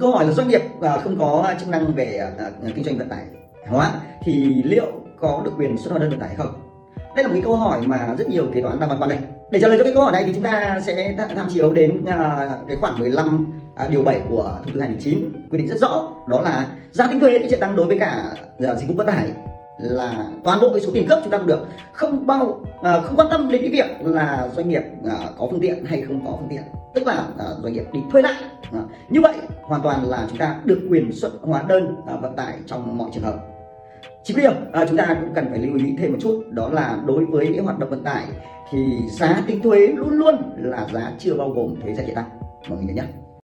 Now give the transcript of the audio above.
câu hỏi là doanh nghiệp à, không có chức năng về à, à, kinh doanh vận tải hàng hóa, thì liệu có được quyền xuất hóa đơn vận tải hay không? Đây là một cái câu hỏi mà rất nhiều kế toán đang băn khoăn đây. Để trả lời cho cái câu hỏi này thì chúng ta sẽ tham chiếu đến cái khoản 15 điều 7 của thông tư 2009 quy định rất rõ, đó là giá tính thuế thì sẽ tăng đối với cả dịch vụ vận tải là toàn bộ cái số tiền gốc chúng ta cũng được. Không bao à, không quan tâm đến cái việc là doanh nghiệp à, có phương tiện hay không có phương tiện. Tức là à, doanh nghiệp đi thuê lại. À, như vậy hoàn toàn là chúng ta được quyền xuất hóa đơn à, vận tải trong mọi trường hợp. Chỉ có điều à, chúng ta cũng cần phải lưu ý thêm một chút đó là đối với những hoạt động vận tải thì giá tính thuế luôn luôn là giá chưa bao gồm thuế giá trị tăng. Mọi người nhớ nhé.